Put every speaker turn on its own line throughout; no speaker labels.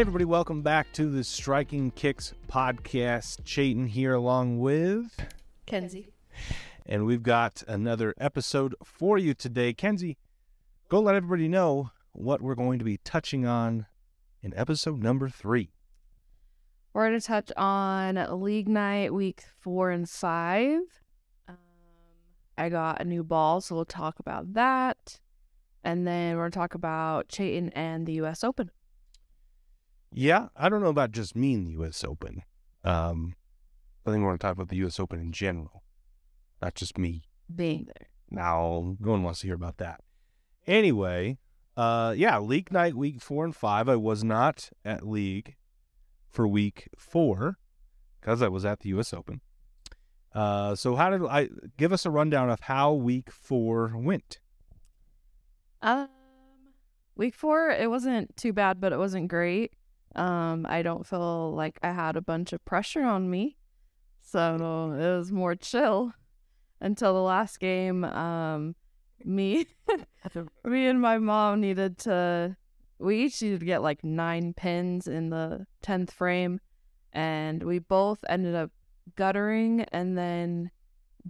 Hey, everybody, welcome back to the Striking Kicks podcast. Chayton here along with
Kenzi.
And we've got another episode for you today. Kenzi, go let everybody know what we're going to be touching on in episode number three.
We're going to touch on League Night week four and five. Um, I got a new ball, so we'll talk about that. And then we're going to talk about Chayton and the U.S. Open.
Yeah, I don't know about just me in the U.S. Open. Um, I think we're going to talk about the U.S. Open in general, not just me
being there.
Now, no one wants to hear about that. Anyway, uh, yeah, league night, week four and five. I was not at league for week four because I was at the U.S. Open. Uh, so how did I give us a rundown of how week four went?
Um, week four, it wasn't too bad, but it wasn't great. Um, I don't feel like I had a bunch of pressure on me, so it was more chill until the last game. Um, me, me and my mom needed to. We each needed to get like nine pins in the tenth frame, and we both ended up guttering and then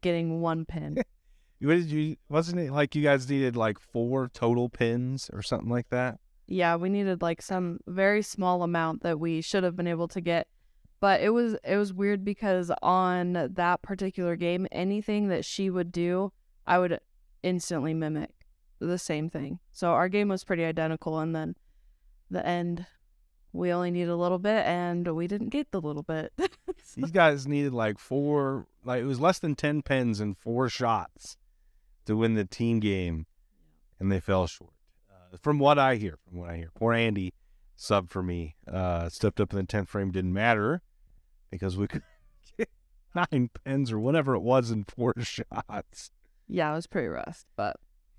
getting one pin.
what did you? Wasn't it like you guys needed like four total pins or something like that?
Yeah, we needed like some very small amount that we should have been able to get. But it was it was weird because on that particular game, anything that she would do, I would instantly mimic the same thing. So our game was pretty identical and then the end we only needed a little bit and we didn't get the little bit.
These guys needed like four like it was less than 10 pins and four shots to win the team game and they fell short from what I hear, from what I hear, poor Andy sub for me. Uh, stepped up in the tenth frame, didn't matter because we could get nine pins or whatever it was in four shots.
Yeah, it was pretty rough, but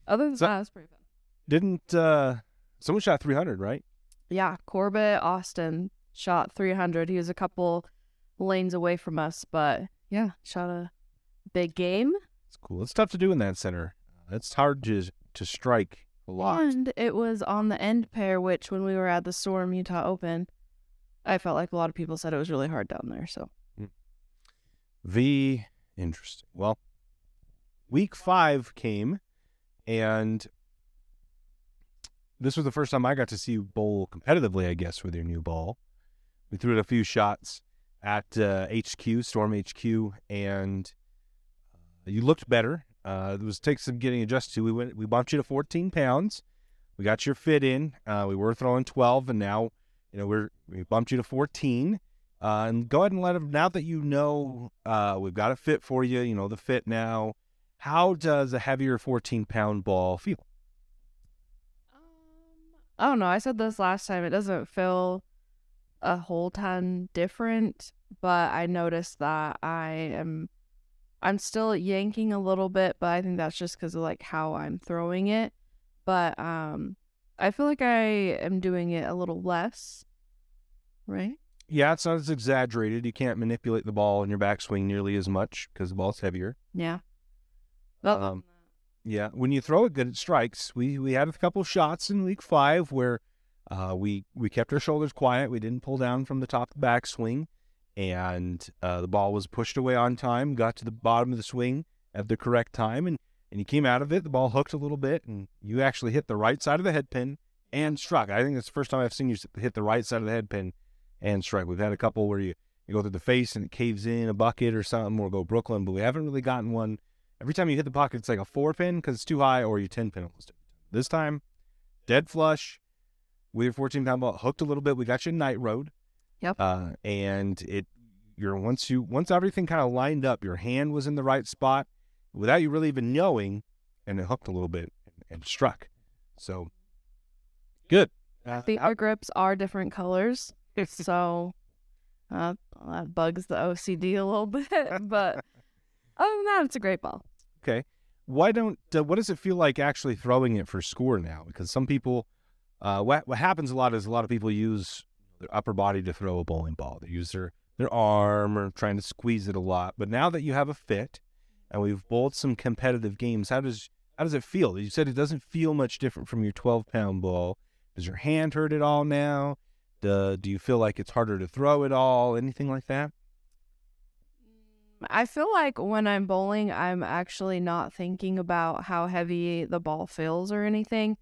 other than so, that, it was pretty fun.
Didn't uh, someone shot three hundred, right?
Yeah, Corbett Austin shot three hundred. He was a couple lanes away from us, but yeah, shot a big game.
It's cool. It's tough to do in that center. It's hard to to strike a lot.
And it was on the end pair, which when we were at the Storm Utah Open, I felt like a lot of people said it was really hard down there. So,
hmm. V interesting. Well, week five came, and this was the first time I got to see you bowl competitively. I guess with your new ball, we threw it a few shots at uh, HQ Storm HQ, and uh, you looked better. Uh, it was take some getting adjusted to. We went, we bumped you to 14 pounds. We got your fit in. Uh, we were throwing 12, and now, you know, we're we bumped you to 14. Uh, and go ahead and let them. Now that you know, uh, we've got a fit for you. You know the fit now. How does a heavier 14 pound ball feel?
Um, I don't know. I said this last time. It doesn't feel a whole ton different, but I noticed that I am I'm still yanking a little bit, but I think that's just because of like how I'm throwing it. But um, I feel like I am doing it a little less, right?
Yeah, it's not as exaggerated. You can't manipulate the ball in your backswing nearly as much because the ball's heavier.
Yeah.
Well, um, yeah. When you throw it good, it strikes. We we had a couple shots in week five where uh, we we kept our shoulders quiet. We didn't pull down from the top of the backswing and uh, the ball was pushed away on time, got to the bottom of the swing at the correct time, and, and you came out of it. The ball hooked a little bit, and you actually hit the right side of the head pin and struck. I think it's the first time I've seen you hit the right side of the head pin and strike. We've had a couple where you, you go through the face and it caves in a bucket or something, or go Brooklyn, but we haven't really gotten one. Every time you hit the pocket, it's like a four pin because it's too high, or you 10 pin almost. This time, dead flush with your 14 pound ball, hooked a little bit. We got you night road.
Yep.
Uh, and it, you're once you once everything kind of lined up, your hand was in the right spot without you really even knowing, and it hooked a little bit and, and struck. So good.
Uh, the our grips are different colors, so uh, that bugs the OCD a little bit. But other than that, it's a great ball.
Okay. Why don't? Uh, what does it feel like actually throwing it for score now? Because some people, uh, what what happens a lot is a lot of people use their upper body to throw a bowling ball. They use their their arm or trying to squeeze it a lot. But now that you have a fit and we've bowled some competitive games, how does how does it feel? You said it doesn't feel much different from your 12 pound ball. Does your hand hurt at all now? Uh, do you feel like it's harder to throw at all? Anything like that?
I feel like when I'm bowling, I'm actually not thinking about how heavy the ball feels or anything.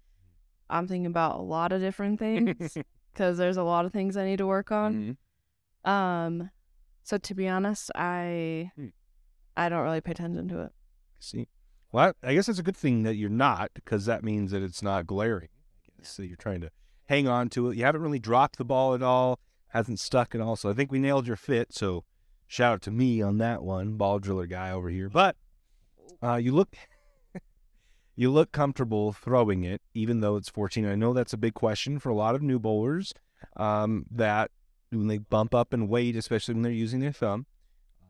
I'm thinking about a lot of different things because there's a lot of things I need to work on.
Mhm.
Um, so to be honest, I
Hmm.
I don't really pay attention to it.
See, well, I guess it's a good thing that you're not because that means that it's not glaring. I guess. So you're trying to hang on to it. You haven't really dropped the ball at all. Hasn't stuck at all. So I think we nailed your fit. So shout out to me on that one, ball driller guy over here. But uh, you look. You look comfortable throwing it, even though it's 14. I know that's a big question for a lot of new bowlers. Um, that when they bump up in weight, especially when they're using their thumb,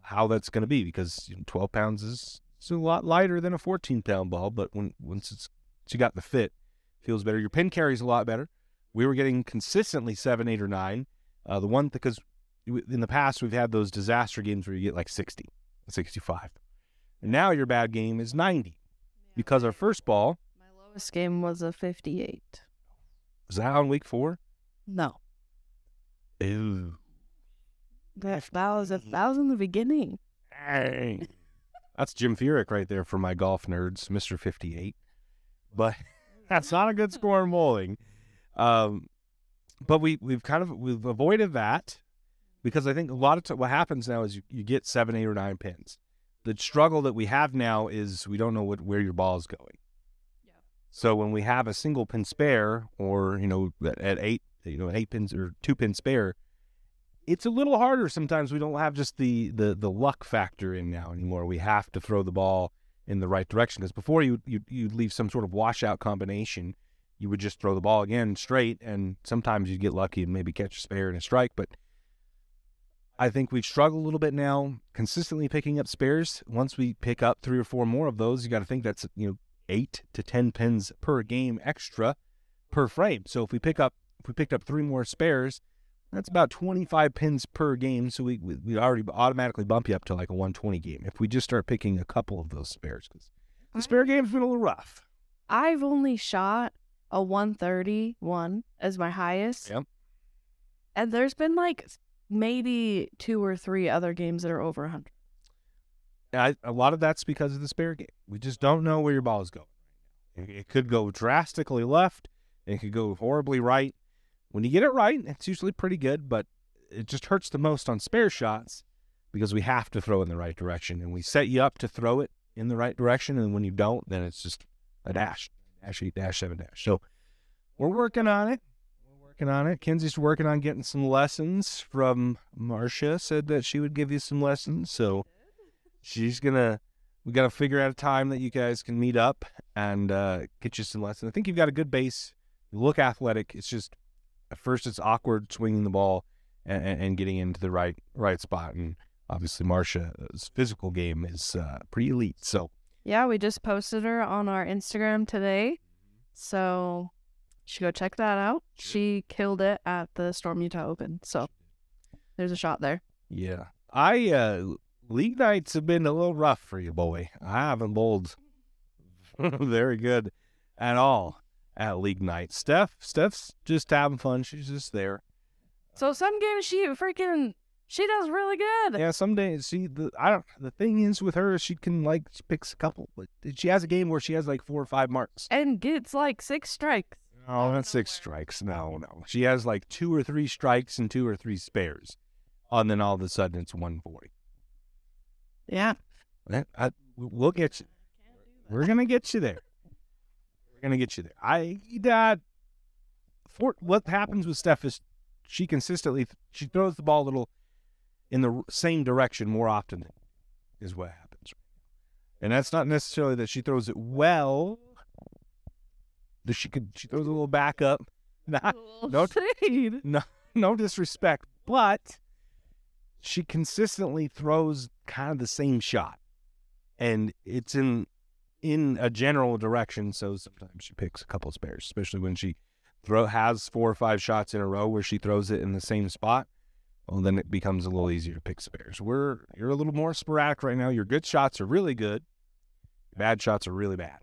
how that's going to be because you know, 12 pounds is it's a lot lighter than a 14 pound ball. But when once it's once you got the fit, feels better. Your pin carries a lot better. We were getting consistently seven, eight, or nine. Uh, the one because in the past we've had those disaster games where you get like 60, 65, and now your bad game is 90 because our first ball
My lowest game was a 58.
was that on week four.
No,
Ew.
that, that was a, that was in the beginning.
Dang. That's Jim Furyk right there for my golf nerds, Mr. 58. But that's not a good score in bowling. Um, but we, we've kind of we've avoided that because I think a lot of t- what happens now is you, you get seven, eight, or nine pins. The struggle that we have now is we don't know what where your ball is going.
Yeah.
So when we have a single pin spare, or you know at, at eight, you know, an eight pins or two pin spare, it's a little harder sometimes. We don't have just the the the luck factor in now anymore. We have to throw the ball in the right direction because before you you you'd leave some sort of washout combination, you would just throw the ball again straight, and sometimes you'd get lucky and maybe catch a spare and a strike. But I think we've struggled a little bit now consistently picking up spares. Once we pick up three or four more of those, you got to think that's you know eight to ten pins per game extra per frame. So if we pick up if we picked up three more spares, that's about 25 pins per game. So we we, we already automatically bump you up to like a 120 game if we just start picking a couple of those spares because the spare game's been a little rough.
I've only shot a 131 as my highest.
Yep.
And there's been like maybe two or three other games that are over 100.
I, a lot of that's because of the spare game. We just don't know where your ball is going. It, it could go drastically left. It could go horribly right. When you get it right, it's usually pretty good, but it just hurts the most on spare shots because we have to throw in the right direction, and we set you up to throw it in the right direction, and when you don't, then it's just a dash, dash eight, dash seven, dash. So we're working on it. Working on it. Kenzi's working on getting some lessons from Marcia. Said that she would give you some lessons, so she's gonna we gotta figure out a time that you guys can meet up and uh, get you some lessons. I think you've got a good base. You look athletic. It's just at first it's awkward swinging the ball and, and, getting into the right right spot. And obviously Marcia's physical game is uh, pretty elite. So
Yeah, we just posted her on our Instagram today. So should go check that out. She killed it at the Storm Utah Open. So there's a shot there.
yeah, I uh, league nights have been a little rough for you, boy. I haven't bowled very good at all at league night. Steph, Steph's just having fun. She's just there.
So some games she freaking she does really good.
Yeah, some days she the I don't the thing is with her she can like she picks a couple. Like, she has a game where she has like four or five marks.
And gets like six strikes.
Oh, that's six strikes. No, no. She has like two or three strikes and two or three spares. And then all of a sudden it's 140.
Yeah.
I, we'll get you. We're going to get you there. We're going to get you there. I, that, for, what happens with Steph is she consistently, she throws the ball a little in the same direction more often is what happens. And that's not necessarily that she throws it well. She could, she throws a little back up. Not, no-
shade.
no, no disrespect, but she consistently throws kind of the same shot, and it's in in a general direction. So sometimes she picks a couple spares, especially when she throw has four or five shots in a row where she throws it in the same spot. Well, then it becomes a little easier to pick spares. We're you're a little more sporadic right now. Your good shots are really good. Bad shots are really bad.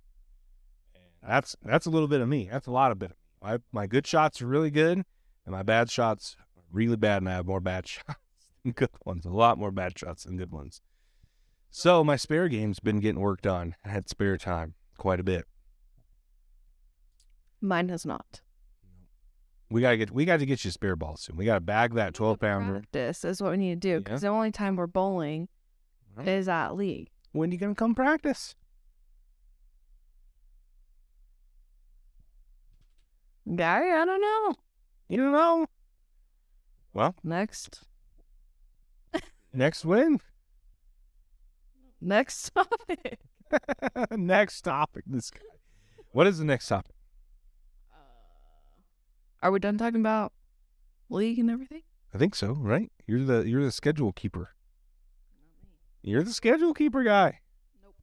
That's that's a little bit of me. That's a lot of bit of me. My my good shots are really good, And my bad shots are really bad, and I have more bad shots than good ones. A lot more bad shots than good ones. So my spare game's been getting worked on. I had spare time quite a bit.
Mine has not.
We gotta get we got to get you a spare ball soon. We gotta bag that twelve pounder.
Practice is what we need to do
Yeah.
because the only time we're bowling is at league.
When are you gonna come practice?
Gary, I don't know.
You don't know. Well,
Next,
next win.
next topic.
next topic. This guy. What is the next topic?
Are we done talking about league and everything?
I think so, right? You're the you're the schedule keeper. You're the schedule keeper guy. Nope.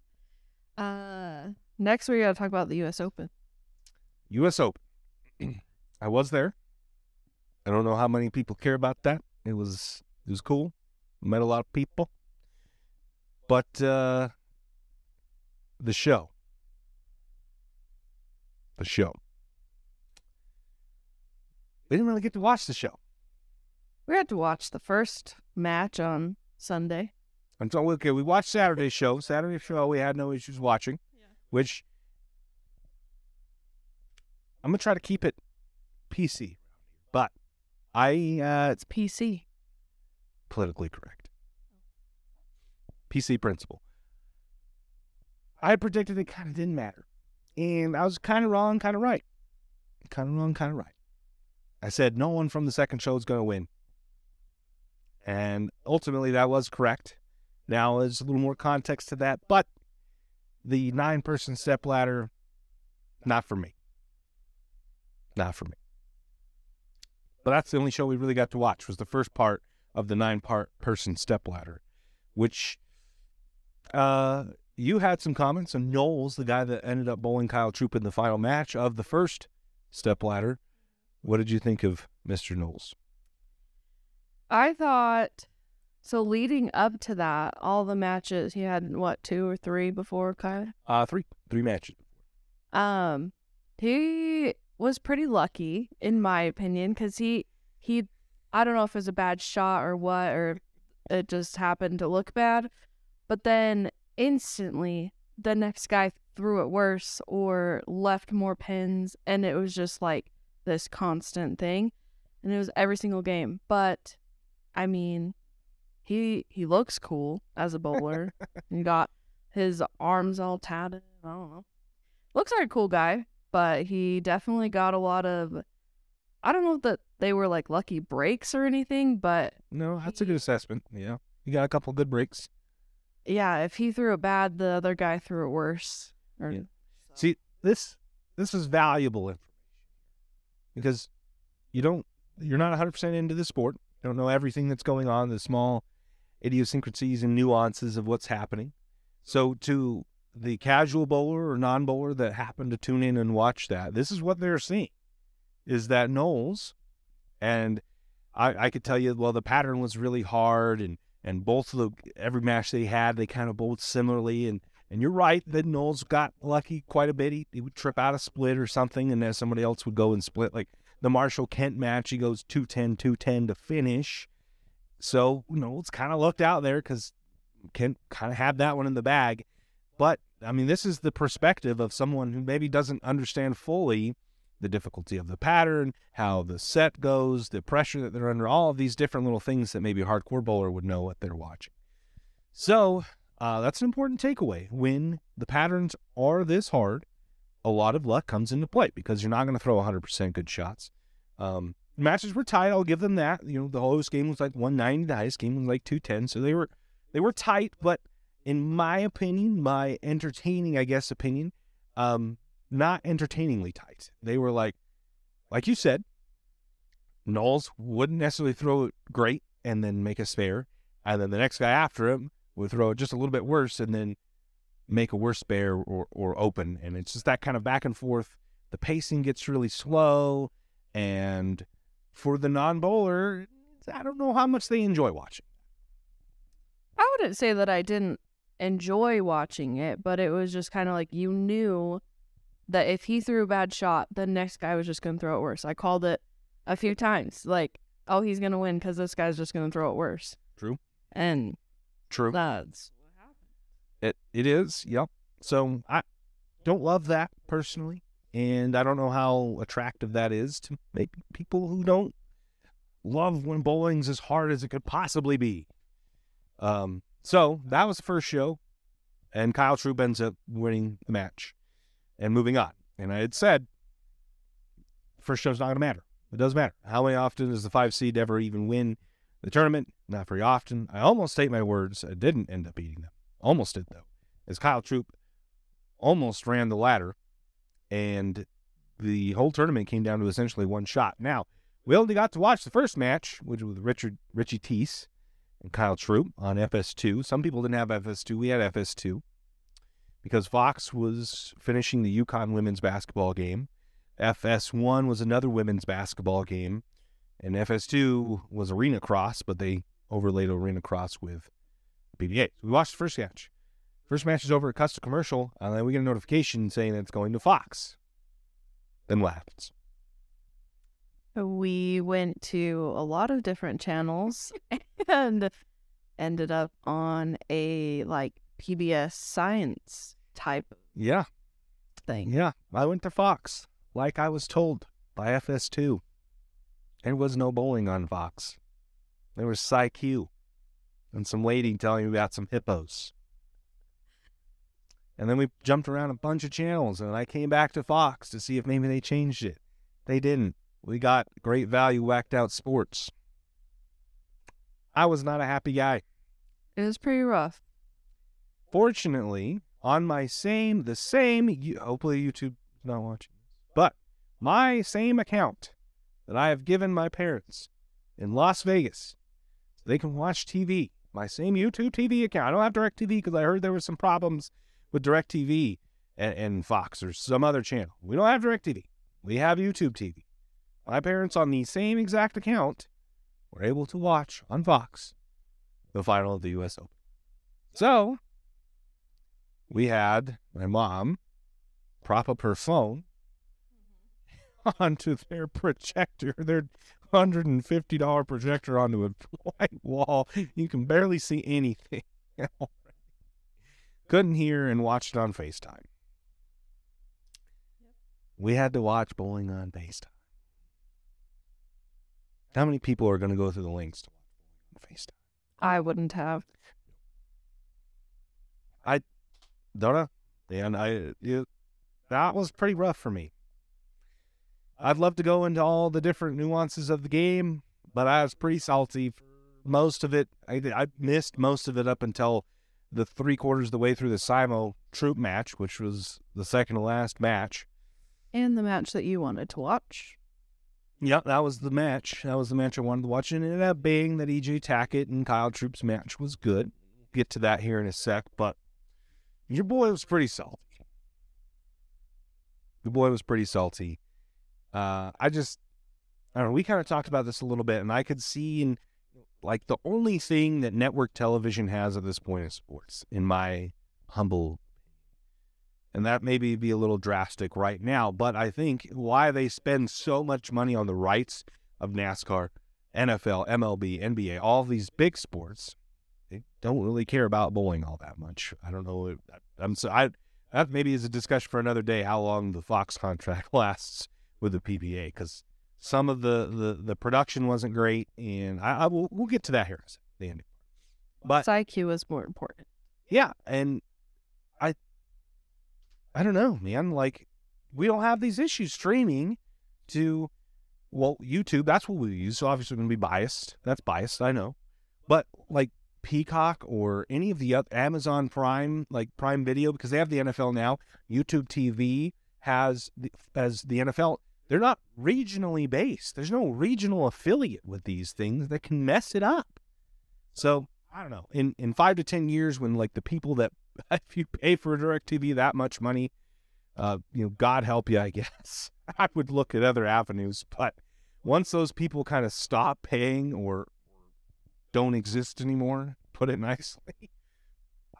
Uh, next we gotta talk about the U.S. Open.
U.S. Open. I was there. I don't know how many people care about that. It was it was cool. Met a lot of people. But uh the show. The show. We didn't really get to watch the show.
We had to watch the first match on Sunday.
Until okay, we watched Saturday's show. Saturday's show we had no issues watching.
Yeah.
Which I'm gonna try to keep it PC. But I uh
It's PC.
politically correct. PC principle. I predicted it kind of didn't matter. And I was kind of wrong, kind of right. Kind of wrong, kind of right. I said no one from the second show is going to win. And ultimately, that was correct. Now, there's a little more context to that, but the nine person step ladder, not for me. Not for me. But that's the only show we really got to watch was the first part of the nine part person step ladder, which uh you had some comments on Knowles, the guy that ended up bowling Kyle Troup in the final match of the first step ladder. What did you think of Mr. Knowles?
I thought so. Leading up to that, all the matches he had what two or three before Kyle.
Uh three three matches.
Um, he was pretty lucky in my opinion because he he I don't know if it was a bad shot or what or it just happened to look bad, but then instantly the next guy threw it worse or left more pins and it was just like this constant thing and it was every single game but i mean he he looks cool as a bowler. He got his arms all tatted i don't know. Looks like a cool guy but he definitely got a lot of i don't know that they were like lucky breaks or anything but
No, that's a good assessment. Yeah. he got a couple good breaks.
yeah if he threw it bad the other guy threw it worse or
Yeah. See, this this is valuable information because you don't you're not 100% into the sport. You don't know everything that's going on, the small idiosyncrasies and nuances of what's happening. So to the casual bowler or non-bowler that happened to tune in and watch that, this is what they're seeing is that Knowles and I, I could tell you, well, the pattern was really hard and and both of the every match they had, they kind of bowled similarly and and you're right that Knowles got lucky quite a bit. He, he would trip out a split or something, and then somebody else would go and split. Like the Marshall Kent match, he goes 210, 210 to finish. So, Knowles kind of looked out there because Kent kind of had that one in the bag. But, I mean, this is the perspective of someone who maybe doesn't understand fully the difficulty of the pattern, how the set goes, the pressure that they're under, all of these different little things that maybe a hardcore bowler would know what they're watching. So, uh, that's an important takeaway. When the patterns are this hard, a lot of luck comes into play because you're not going to throw 100% good shots. Um, matches were tight. I'll give them that. You know, the lowest game was like 190. The highest game was like 210. So they were they were tight, but in my opinion, my entertaining, I guess, opinion, um, not entertainingly tight. They were like, like you said, Knowles wouldn't necessarily throw it great and then make a spare, and then the next guy after him would throw it just a little bit worse and then make a worse spare or, or open. And it's just that kind of back and forth. The pacing gets really slow. And for the non bowler, I don't know how much they enjoy watching.
I wouldn't say that I didn't enjoy watching it, but it was just kind of like you knew that if he threw a bad shot, the next guy was just going to throw it worse. I called it a few times. Like, oh, he's gonna win because this guy's just gonna throw it worse.
True.
And
True.
that's what happened.
It it is. Yep. So I don't love that personally, and I don't know how attractive that is to maybe people who don't love when bowling's as hard as it could possibly be. Um. So that was the first show, and Kyle Troup ends up winning the match and moving on. And I had said, first show's not going to matter. It doesn't matter. How many often does the five seed ever even win the tournament? Not very often. I almost state my words. I didn't end up beating them. Almost did though, as Kyle Troup almost ran the ladder, and the whole tournament came down to essentially one shot. Now we only got to watch the first match, which was Richard Richie Teece and Kyle Troup on FS2. Some people didn't have FS2. We had FS2 because Fox was finishing the UConn women's basketball game. FS1 was another women's basketball game, and FS2 was arena cross, but they overlaid arena cross with PBA. So we watched the first match. First match is over at Custom Commercial, and then we get a notification saying that it's going to Fox. Then what happens?
We went to a lot of different channels and ended up on a like PBS science type
Yeah,
thing.
yeah. I went to Fox, like I was told by FS2. There was no bowling on Fox. There was PsyQ and some lady telling me about some hippos. And then we jumped around a bunch of channels, and I came back to Fox to see if maybe they changed it. They didn't. We got great value whacked out sports. I was not a happy guy.
It was pretty rough.
Fortunately, on my same, the same, hopefully YouTube's not watching this, but my same account that I have given my parents in Las Vegas, so they can watch TV, my same YouTube TV account. I don't have DirecTV because I heard there were some problems with DirecTV and, and Fox or some other channel. We don't have DirecTV. We have YouTube TV. My parents on the same exact account were able to watch on Fox the final of the U.S. Open. So we had my mom prop up her phone onto their projector, their hundred and fifty dollar projector onto a white wall. You can barely see anything. Couldn't hear and watched it on FaceTime. We had to watch bowling on FaceTime. How many people are going to go through the links to watch FaceTime?
I wouldn't have.
I don't know. And I, it, that was pretty rough for me. I'd love to go into all the different nuances of the game, but I was pretty salty. for Most of it, I, I missed most of it up until the three quarters of the way through the Simo Troup match, which was the second to last match.
And the match that you wanted to watch.
Yeah, that was the match. That was the match I wanted to watch. And it ended up being that EJ Tackett and Kyle Troup's match was good. Get to that here in a sec, but your boy was pretty salty. Your boy was pretty salty. Uh, I just, I don't know. We kind of talked about this a little bit, and I could see in like the only thing that network television has at this point in sports, in my humble and that maybe be a little drastic right now, but I think why they spend so much money on the rights of NASCAR, NFL, MLB, NBA, all these big sports, they don't really care about bowling all that much. I don't know. I'm so I that maybe is a discussion for another day. How long the Fox contract lasts with the PBA because some of the, the the production wasn't great, and I, I will we'll get to that here in a second, the ending. But
IQ is more important.
yeah, and I don't know, man. Like we don't have these issues streaming to well, YouTube, that's what we use. So obviously we're gonna be biased. That's biased, I know. But like Peacock or any of the other Amazon Prime, like Prime Video, because they have the NFL now, YouTube TV has the as the NFL they're not regionally based. There's no regional affiliate with these things that can mess it up. So I don't know. In in five to ten years, when like the people that if you pay for DirecTV that much money, uh, you know, God help you, I guess. I would look at other avenues, but once those people kind of stop paying or don't exist anymore, put it nicely,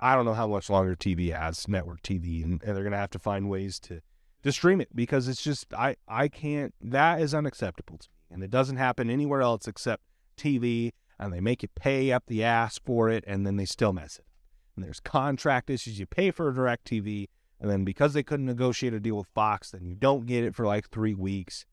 I don't know how much longer TV has network TV, and, and they're gonna have to find ways to to stream it because it's just I I can't. That is unacceptable to me, and it doesn't happen anywhere else except TV, and they make you pay up the ass for it, and then they still mess it. And there's contract issues. You pay for a direct TV, and then because they couldn't negotiate a deal with Fox, then you don't get it for like three weeks.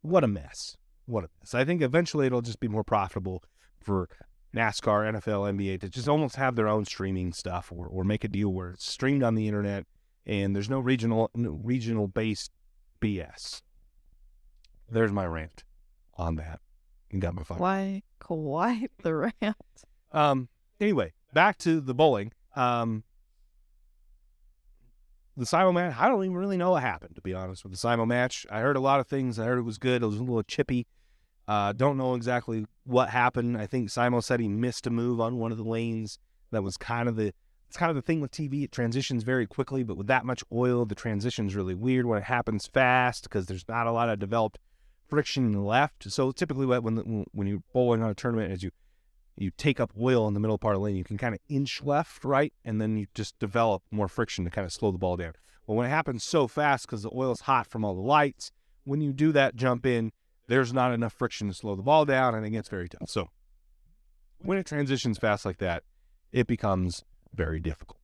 What a mess. What a mess. I think eventually it'll just be more profitable for NASCAR, NFL, NBA to just almost have their own streaming stuff or, or make a deal where it's streamed on the internet and there's no regional no regional based BS. There's my rant on that. You got my fire.
Why quite the rant?
Um. Anyway, back to the bowling. Um. The Simo match. I don't even really know what happened, to be honest, with the Simo match. I heard a lot of things. I heard it was good. It was a little chippy. Uh, don't know exactly what happened. I think Simo said he missed a move on one of the lanes. That was kind of the it's kind of the thing with TV. It transitions very quickly, but with that much oil, the transition's really weird when it happens fast because there's not a lot of developed friction left. So typically, when when you're bowling on a tournament, as you you take up oil in the middle part of the lane, you can kind of inch left, right, and then you just develop more friction to kind of slow the ball down. But when it happens so fast because the oil is hot from all the lights, when you do that jump in, there's not enough friction to slow the ball down, and it gets very tough. So when it transitions fast like that, it becomes very difficult.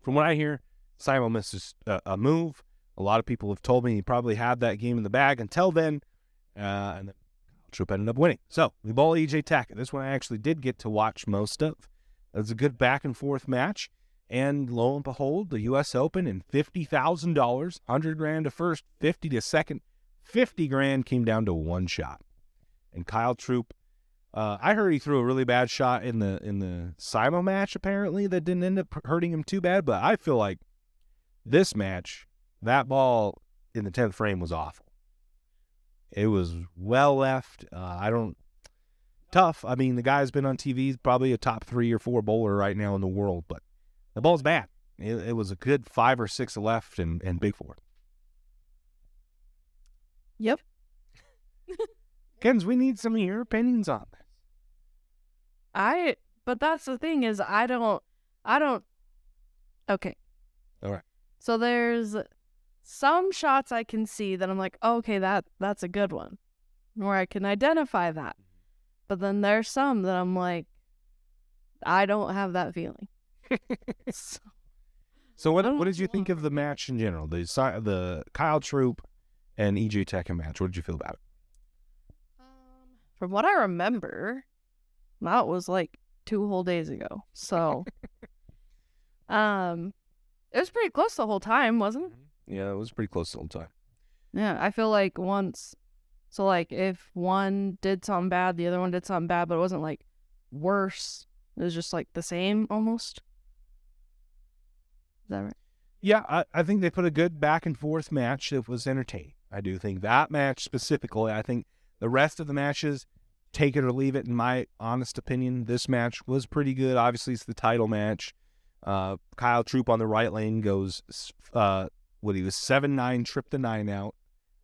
From what I hear, Simo misses a, a move. A lot of people have told me he probably had that game in the bag until then, uh, and then Troup ended up winning. So we ball EJ Tackett. This one I actually did get to watch most of. It was a good back and forth match. And lo and behold, the U.S. Open and fifty thousand dollars, hundred grand to first, fifty to second, fifty grand came down to one shot. And Kyle Troup, uh, I heard he threw a really bad shot in the in the Simo match. Apparently, that didn't end up hurting him too bad. But I feel like this match, that ball in the tenth frame was awful. It was well left. Uh, I don't tough. I mean, the guy's been on TV. He's probably a top three or four bowler right now in the world, but the ball's bad. It, it was a good five or six left and, and big four.
Yep.
Kens, we need some of your opinions on this.
I, but that's the thing is, I don't, I don't. Okay.
All right.
So there's some shots I can see that I'm like, oh, okay, that that's a good one, where I can identify that. Mm-hmm. But then there's some that I'm like, I don't have that feeling. so,
so what what did you think of the match in general? The the Kyle Troup and EJ Tackett match. What did you feel about it?
Um, from what I remember, that was like two whole days ago. So, um, it was pretty close the whole time, wasn't it? Mm-hmm.
Yeah, it was pretty close the whole time.
Yeah, I feel like once, so like if one did something bad, the other one did something bad, but it wasn't like worse. It was just like the same almost. Is that right?
Yeah, I, I think they put a good back and forth match that was entertaining. I do think that match specifically. I think the rest of the matches, take it or leave it. In my honest opinion, this match was pretty good. Obviously, it's the title match. Uh, Kyle Troup on the right lane goes, uh, what he was seven nine, tripped the nine out.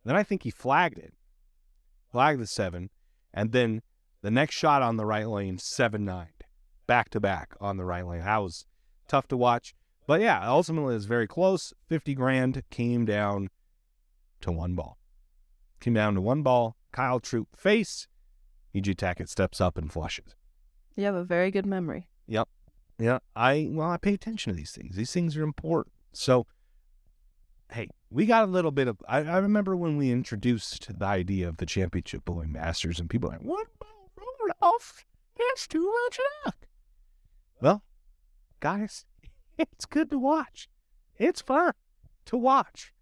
Then I think he flagged it, flagged the seven, and then the next shot on the right lane seven nine, back to back on the right lane. That was tough to watch. But yeah, ultimately it was very close. 50 grand came down to one ball. Came down to one ball. Kyle Troup face. EJ Tackett steps up and flushes.
You have a very good memory.
Yep. Yeah. I well, I pay attention to these things. These things are important. So hey, we got a little bit of I, I remember when we introduced the idea of the championship bowling masters and people were like, What rolled off? That's too much luck. Well, guys, it's good to watch. It's fun to watch.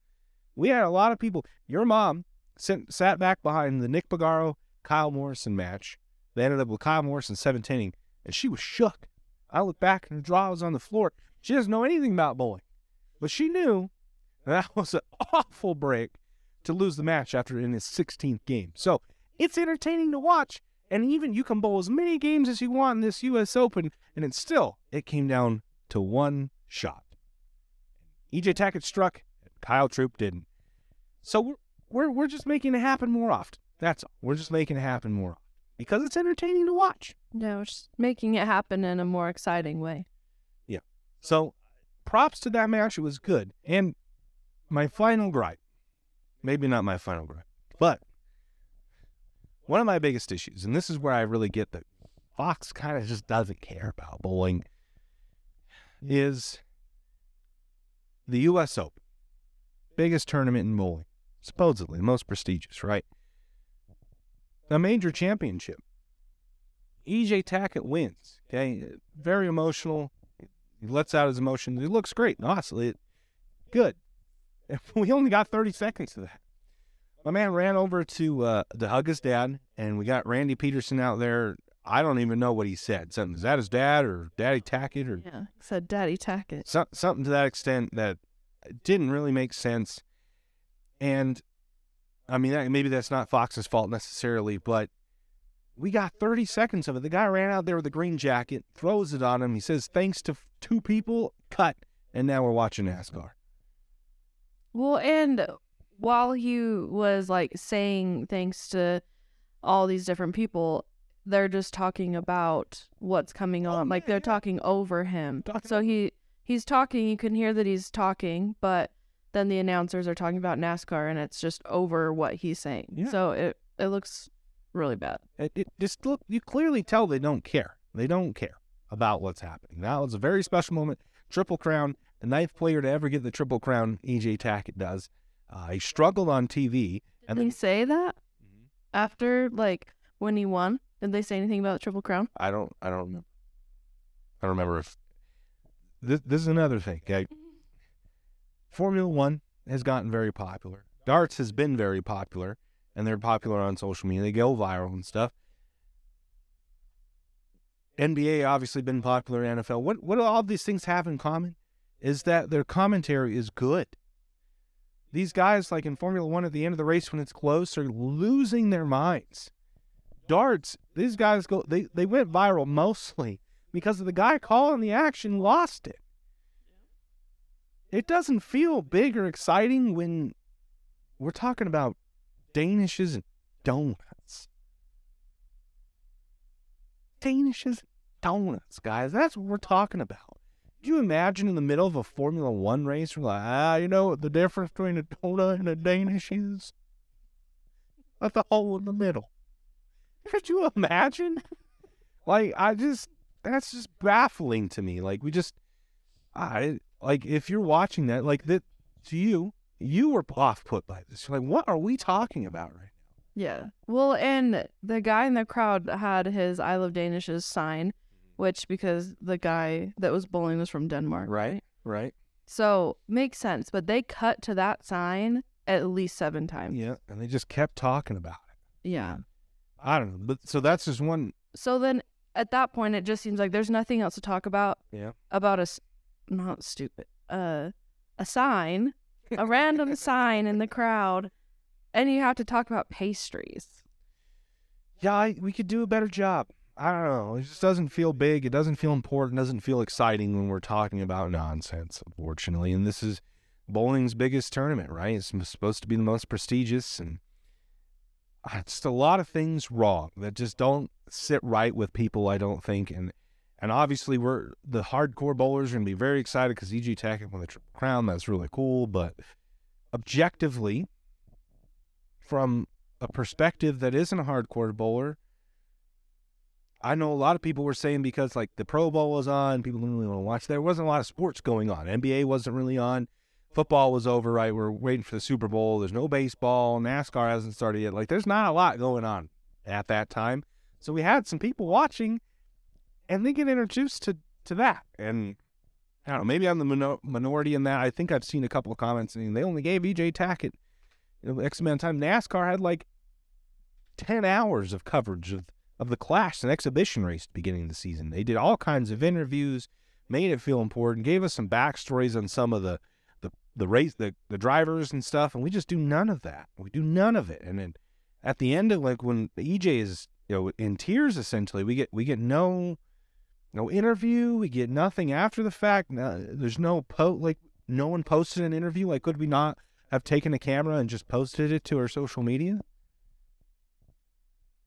We had a lot of people. Your mom sent, sat back behind the Nick Bagaro Kyle Morrison match. They ended up with Kyle Morrison seventh inning, and she was shook. I looked back and her jaw was on the floor. She doesn't know anything about bowling, but she knew that was an awful break to lose the match after in his 16th game. So it's entertaining to watch, and even you can bowl as many games as you want in this U.S. Open, and it still it came down to one shot. EJ Tackett struck, Kyle Troup didn't. So we're we're we're just making it happen more often. That's all. We're just making it happen more often because it's entertaining to watch.
No, we're just making it happen in a more exciting way. Yeah.
So props to that match. It was good. And my final gripe, maybe not my final gripe, but one of my biggest issues, and this is where I really get that Fox kind of just doesn't care about bowling, is the U.S. Open, biggest tournament in bowling, supposedly the most prestigious, right? A major championship. EJ Tackett wins. Okay, very emotional. He lets out his emotions. He looks great. Honestly, good. We only got 30 seconds of that. My man ran over to uh, to hug his dad, and we got Randy Pedersen out there. I don't even know what he said. Something is that his dad or Daddy Tackett or
Yeah, said Daddy Tackett.
so, something to that extent that didn't really make sense. And I mean, that, maybe that's not Fox's fault necessarily, but we got 30 seconds of it. The guy ran out there with a green jacket, throws it on him. He says, "Thanks to two people, cut." And now we're watching NASCAR.
Well, and while he was like saying thanks to all these different people, they're just talking about what's coming oh, on. like
yeah,
they're
yeah.
talking over him.
Talking
so he he's talking. You can hear that he's talking, but then the announcers are talking about NASCAR, and it's just over what he's saying.
Yeah.
So it it looks really bad.
It, it just look. You clearly tell they don't care. They don't care about what's happening. That was a very special moment. Triple Crown, the ninth player to ever get the Triple Crown. EJ Tackett does. Uh, he struggled on TV, and
Did they
then
say that after like when he won? Did they say anything about the Triple Crown?
I don't. I don't remember. I don't remember if this. This is another thing. Okay, Formula One has gotten very popular. Darts has been very popular, and they're popular on social media. They go viral and stuff. NBA obviously been popular. NFL. What what do all these things have in common? Is that their commentary is good. These guys, like in Formula One, at the end of the race when it's close, are losing their minds darts, these guys go they, they went viral mostly because of the guy calling the action lost it. It doesn't feel big or exciting when we're talking about Danishes and donuts. Danishes and donuts, guys. That's what we're talking about. Could you imagine in the middle of a Formula One race, we're like, ah, you know what the difference between a donut and a Danish is? At the hole in the middle. Could you imagine? like, I just, that's just baffling to me. Like, we just, I, like, if you're watching that, like, that, to you, you were off put by this. You're like, what are we talking about right now?
Yeah. Well, and the guy in the crowd had his I Love Danishes sign, which because the guy that was bowling was from Denmark.
Right, right.
So makes sense. But they cut to that sign at least seven times.
Yeah. And they just kept talking about it.
Yeah.
I don't know. But so that's just one.
So then at that point, it just seems like there's nothing else to talk about
Yeah.
about a, not stupid, uh, a sign, a random sign in the crowd. And you have to talk about pastries.
Yeah, I, we could do a better job. I don't know. It just doesn't feel big. It doesn't feel important. It doesn't feel exciting when we're talking about nonsense, unfortunately. And this is bowling's biggest tournament, right? It's supposed to be the most prestigious, and uh, just a lot of things wrong that just don't sit right with people. I don't think, and and obviously we're the hardcore bowlers are gonna be very excited because EJ Tackett won the triple crown. That's really cool, but objectively, from a perspective that isn't a hardcore bowler. I know a lot of people were saying because like the Pro Bowl was on, people didn't really want to watch. There wasn't a lot of sports going on. NBA wasn't really on. Football was over, right? We're waiting for the Super Bowl. There's no baseball. NASCAR hasn't started yet. Like there's not a lot going on at that time. So we had some people watching, and they get introduced to to that. And I don't know. Maybe I'm the minor- minority in that. I think I've seen a couple of comments saying they only gave EJ Tackett you know, X amount of time. NASCAR had like ten hours of coverage of of the Clash, an exhibition race beginning of the season. They did all kinds of interviews, made it feel important, gave us some backstories on some of the the the race, the the drivers and stuff, and we just do none of that. We do none of it, and then at the end of like when EJ is you know in tears, essentially, we get we get no no interview, we get nothing after the fact. No, there's no po like no one posted an interview. Like, could we not have taken a camera and just posted it to our social media?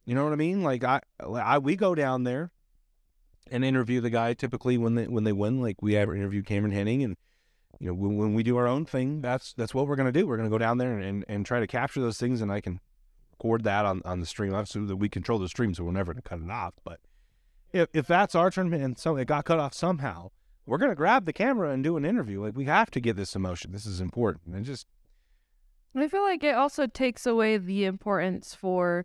You know what I mean? Like I, I we go down there and interview the guy. Typically, when they when they win, like we ever interview Cameron Henning, and you know when, when we do our own thing, that's that's what we're gonna do. We're gonna go down there and, and try to capture those things, and I can record that on, on the stream. That we control the stream, so we're never to cut it off. But if, if that's our tournament and so it got cut off somehow, we're to grab the camera and do an interview. Like, we have to get this emotion. This is important. And just.
I feel like it also takes away the importance for,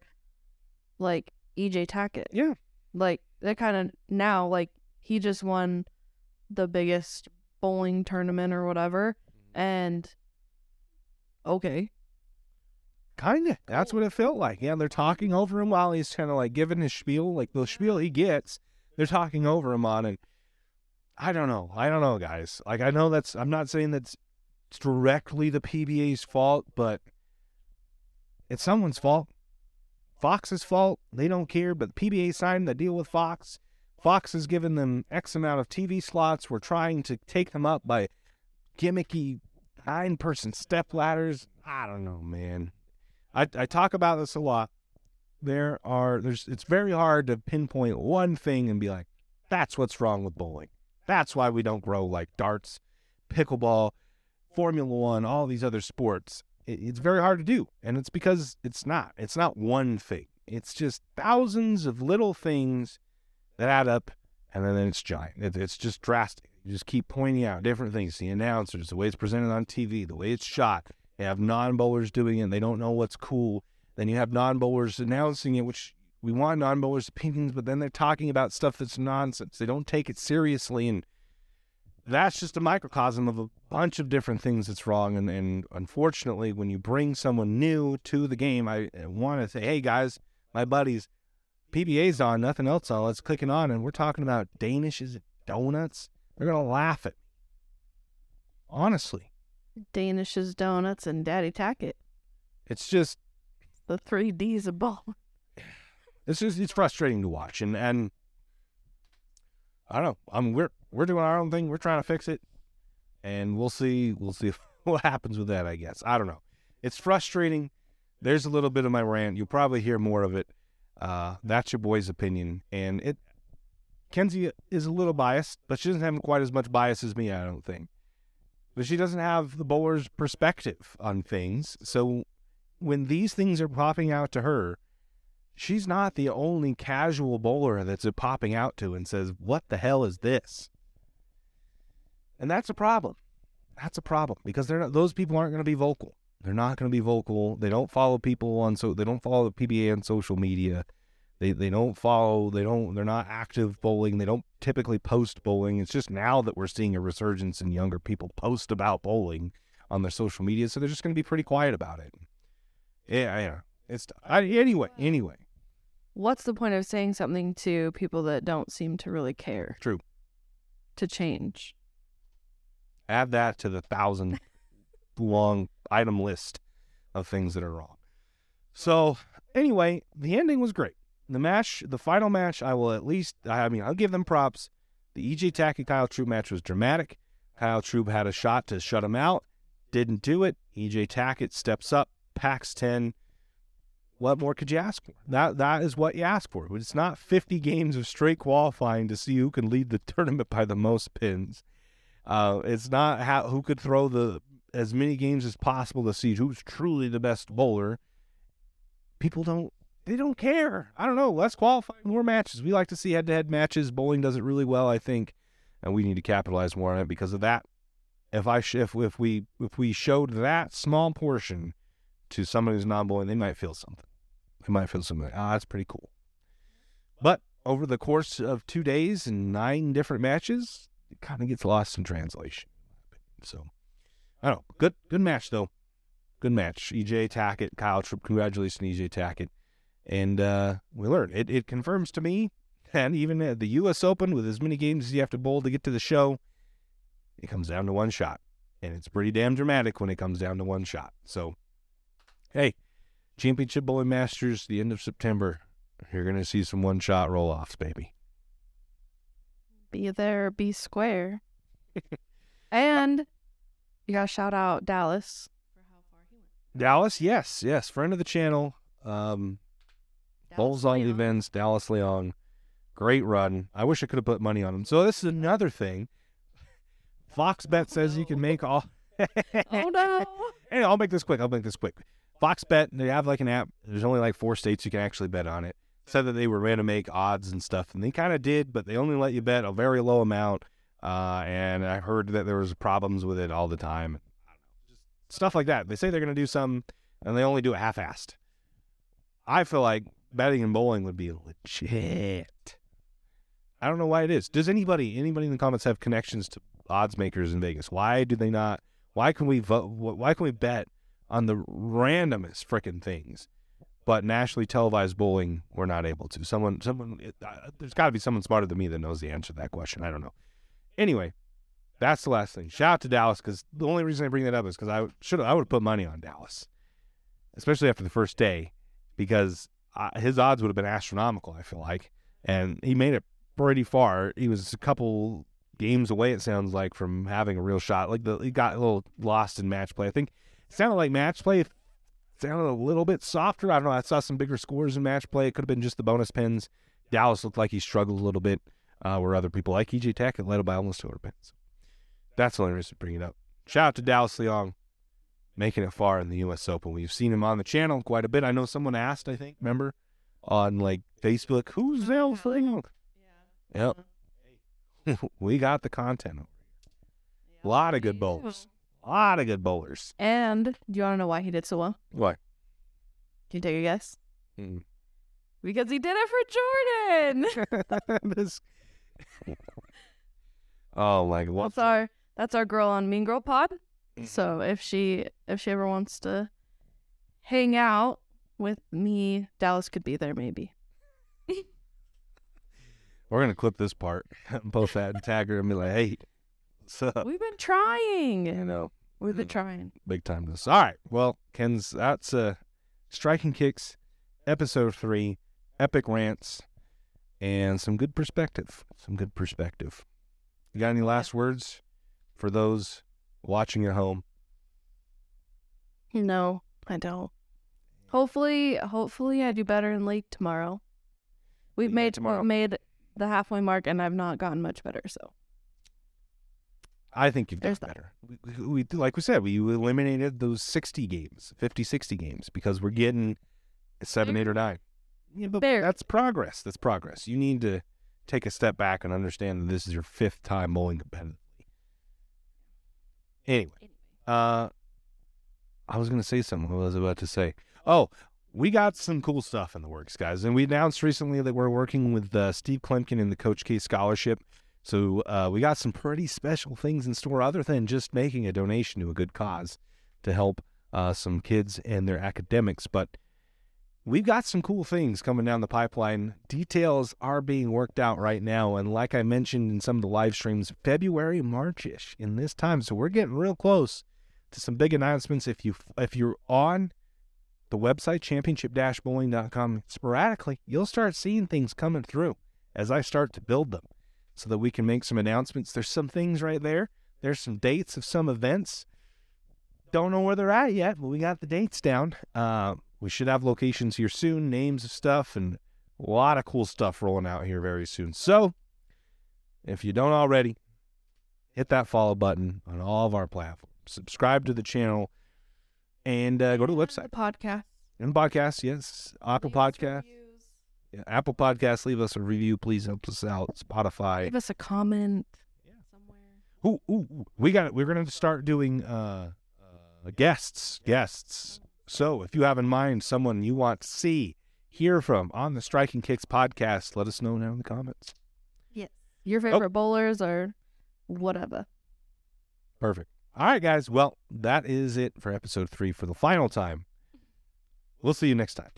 like, EJ Tackett.
Yeah.
Like, that kind of now, like, he just won the biggest bowling tournament or whatever. Mm-hmm. And okay.
Kind of. That's what it felt like. Yeah, they're talking over him while he's kind of like giving his spiel, like the spiel he gets. They're talking over him on, and I don't know. I don't know, guys. Like I know that's. I'm not saying that's directly the PBA's fault, but it's someone's fault. Fox's fault. They don't care, but the PBA signed the deal with Fox. Fox has given them X amount of TV slots. We're trying to take them up by gimmicky nine person step ladders. I don't know, man. I, I talk about this a lot. There are there's it's very hard to pinpoint one thing and be like, that's what's wrong with bowling. That's why we don't grow like darts, pickleball, Formula One, all these other sports. It, it's very hard to do, and it's because it's not. It's not one thing. It's just thousands of little things that add up, and then it's giant. It, it's just drastic. You just keep pointing out different things. The announcers, the way it's presented on TV, the way it's shot. You have non bowlers doing it. And they don't know what's cool. Then you have non bowlers announcing it, which we want non bowlers' opinions, but then they're talking about stuff that's nonsense. They don't take it seriously. And that's just a microcosm of a bunch of different things that's wrong. And, and unfortunately, when you bring someone new to the game, I want to say, hey, guys, my buddies, PBA's on, nothing else on. Let's click it on. And we're talking about Danish, is it donuts? They're going to laugh at me. Honestly.
Danish's Donuts and Daddy Tackett.
It's just
the three D's of ball.
It's just it's frustrating to watch, and and I don't know. I mean, we're we're doing our own thing. We're trying to fix it, and we'll see. We'll see what happens with that. I guess I don't know. It's frustrating. There's a little bit of my rant. You'll probably hear more of it. Uh, that's your boy's opinion, and it Kenzi is a little biased, but she doesn't have quite as much bias as me, I don't think. But she doesn't have the bowler's perspective on things. So when these things are popping out to her, she's not the only casual bowler that's popping out to and says, What the hell is this? And that's a problem. That's a problem because they're not, those people aren't going to be vocal. They're not going to be vocal. They don't follow people on so they don't follow the PBA on social media. They they don't follow. They don't. They're not active bowling. They don't typically post bowling. It's just now that we're seeing a resurgence in younger people post about bowling on their social media. So they're just going to be pretty quiet about it. Yeah, yeah. It's I, anyway. Anyway.
What's the point of saying something to people that don't seem to really care?
True.
To change.
Add that to the thousand long item list of things that are wrong. So anyway, the ending was great the match, the final match, I will at least, I mean, I'll give them props. The EJ Tackett Kyle Troup match was dramatic. Kyle Troup had a shot to shut him out, didn't do it. EJ Tackett steps up, packs 10. What more could you ask for? That That is what you ask for. It's not 50 games of straight qualifying to see who can lead the tournament by the most pins. Uh, it's not how, who could throw the as many games as possible to see who's truly the best bowler. People don't they don't care. I don't know. Let's qualify more matches. We like to see head to head matches. Bowling does it really well, I think, and we need to capitalize more on it because of that. If I sh- if if we if we showed that small portion to somebody who's non bowling, they might feel something. They might feel something. Ah, oh, that's pretty cool. But over the course of two days and nine different matches, it kind of gets lost in translation. So I don't know. Good good match though. Good match. EJ Tackett, Kyle Troup. Congratulations, EJ Tackett. And uh, we learned it, it confirms to me, and even at the U.S. Open, with as many games as you have to bowl to get to the show, it comes down to one shot. And it's pretty damn dramatic when it comes down to one shot. So, hey, Championship Bowling Masters, the end of September, you're to see some one shot roll offs, baby.
Be there, be square. and you got to shout out Dallas.
Dallas, yes, yes, friend of the channel. Um, Bowls on events, Dallas Leong. Great run. I wish I could have put money on him. So this is another thing. Fox Bet says you can make all.
oh no!
Anyway, I'll make this quick. I'll make this quick. Fox Bet, they have like an app. There's only like four states you can actually bet on it. Said that they were going to make odds and stuff, and they kind of did, but they only let you bet a very low amount. Uh, and I heard that there was problems with it all the time. Stuff like that. They say they're going to do some, and they only do it half-assed. I feel like betting in bowling would be legit. I don't know why it is. Does anybody anybody in the comments have connections to odds makers in Vegas? Why do they not? Why can we vote? Why can we bet on the randomest freaking things? But nationally televised bowling, we're not able to. Someone, someone, uh, there's got to be someone smarter than me that knows the answer to that question. I don't know. Anyway, that's the last thing. Shout out to Dallas because the only reason I bring that up is because I should I would have put money on Dallas, especially after the first day, because uh, his odds would have been astronomical. I feel like, and he made it pretty far. He was a couple games away. It sounds like from having a real shot. Like the he got a little lost in match play. I think it sounded like match play sounded a little bit softer. I don't know. I saw some bigger scores in match play. It could have been just the bonus pins. Dallas looked like he struggled a little bit, uh, where other people like EJ Tackett led by almost 200 pins. That's the only reason to bring it up. Shout out to Dallas Leong making it far in the U.S. Open. We've seen him on the channel quite a bit. I know someone asked, I think, remember, on like Facebook, who's Dallas Leong? Yeah. Yep. we got the content over here. A lot of good bowlers. A lot of good bowlers.
And do you want to know why he did so well?
Why?
Can you take a guess?
Mm.
Because he did it for Jordan.
this... oh my god.
That's our that's our girl on Mean Girl Pod.
Mm-hmm.
So if she if she ever wants to hang out with me, Dallas could be there maybe.
We're gonna clip this part post that and tag her and be like, "Hey, what's up?"
We've been trying.
You know,
We've been
Mm.
trying.
big time this. All right, well, Ken's that's uh, striking kicks, episode three, epic rants, and some good perspective. Some good perspective. You got any last words for those watching at home?
No, I don't. Hopefully, hopefully I do better in league tomorrow. We've
Yeah,
made
tomorrow.
made the halfway mark, and I've not gotten much better. So
I think you've done
that.
better. We, we, like we said, we eliminated those 60 games, 50, 60 games because we're getting seven, eight, or nine. Yeah, but that's progress. That's progress. You need to take a step back and understand that this is your fifth time bowling competitively. Anyway, uh, I was going to say something. What was I about to say? Oh, we got some cool stuff in the works, guys. And we announced recently that we're working with uh, Steve Kloempken and the Coach K Scholarship. So uh, we got some pretty special things in store other than just making a donation to a good cause to help uh, some kids and their academics. But we've got some cool things coming down the pipeline. Details are being worked out right now. And like I mentioned in some of the live streams, February, Marchish in this time. So we're getting real close to some big announcements. If you if you're on the website championship-bowling.com sporadically, you'll start seeing things coming through as I start to build them so that we can make some announcements. There's some things right there. There's some dates of some events. Don't know where they're at yet, but we got the dates down. Uh, we should have locations here soon, names of stuff, and a lot of cool stuff rolling out here very soon. So, if you don't already, hit that follow button on all of our platforms. Subscribe to the channel and uh, go to the website.
podcast.
And podcast, yes. Apple Podcast. Yeah, Apple Podcast, leave us a review. Please help us out. Spotify.
Give us a comment
Yeah.
somewhere.
Ooh, ooh, ooh. we got. We're gonna start doing uh, uh, guests, guests. So if you have in mind someone you want to see, hear from on the Striking Kicks podcast, let us know down in the comments.
Yes. Your favorite bowlers or whatever.
Perfect. All right, guys. Well, that is it for episode three for the final time. We'll see you next time.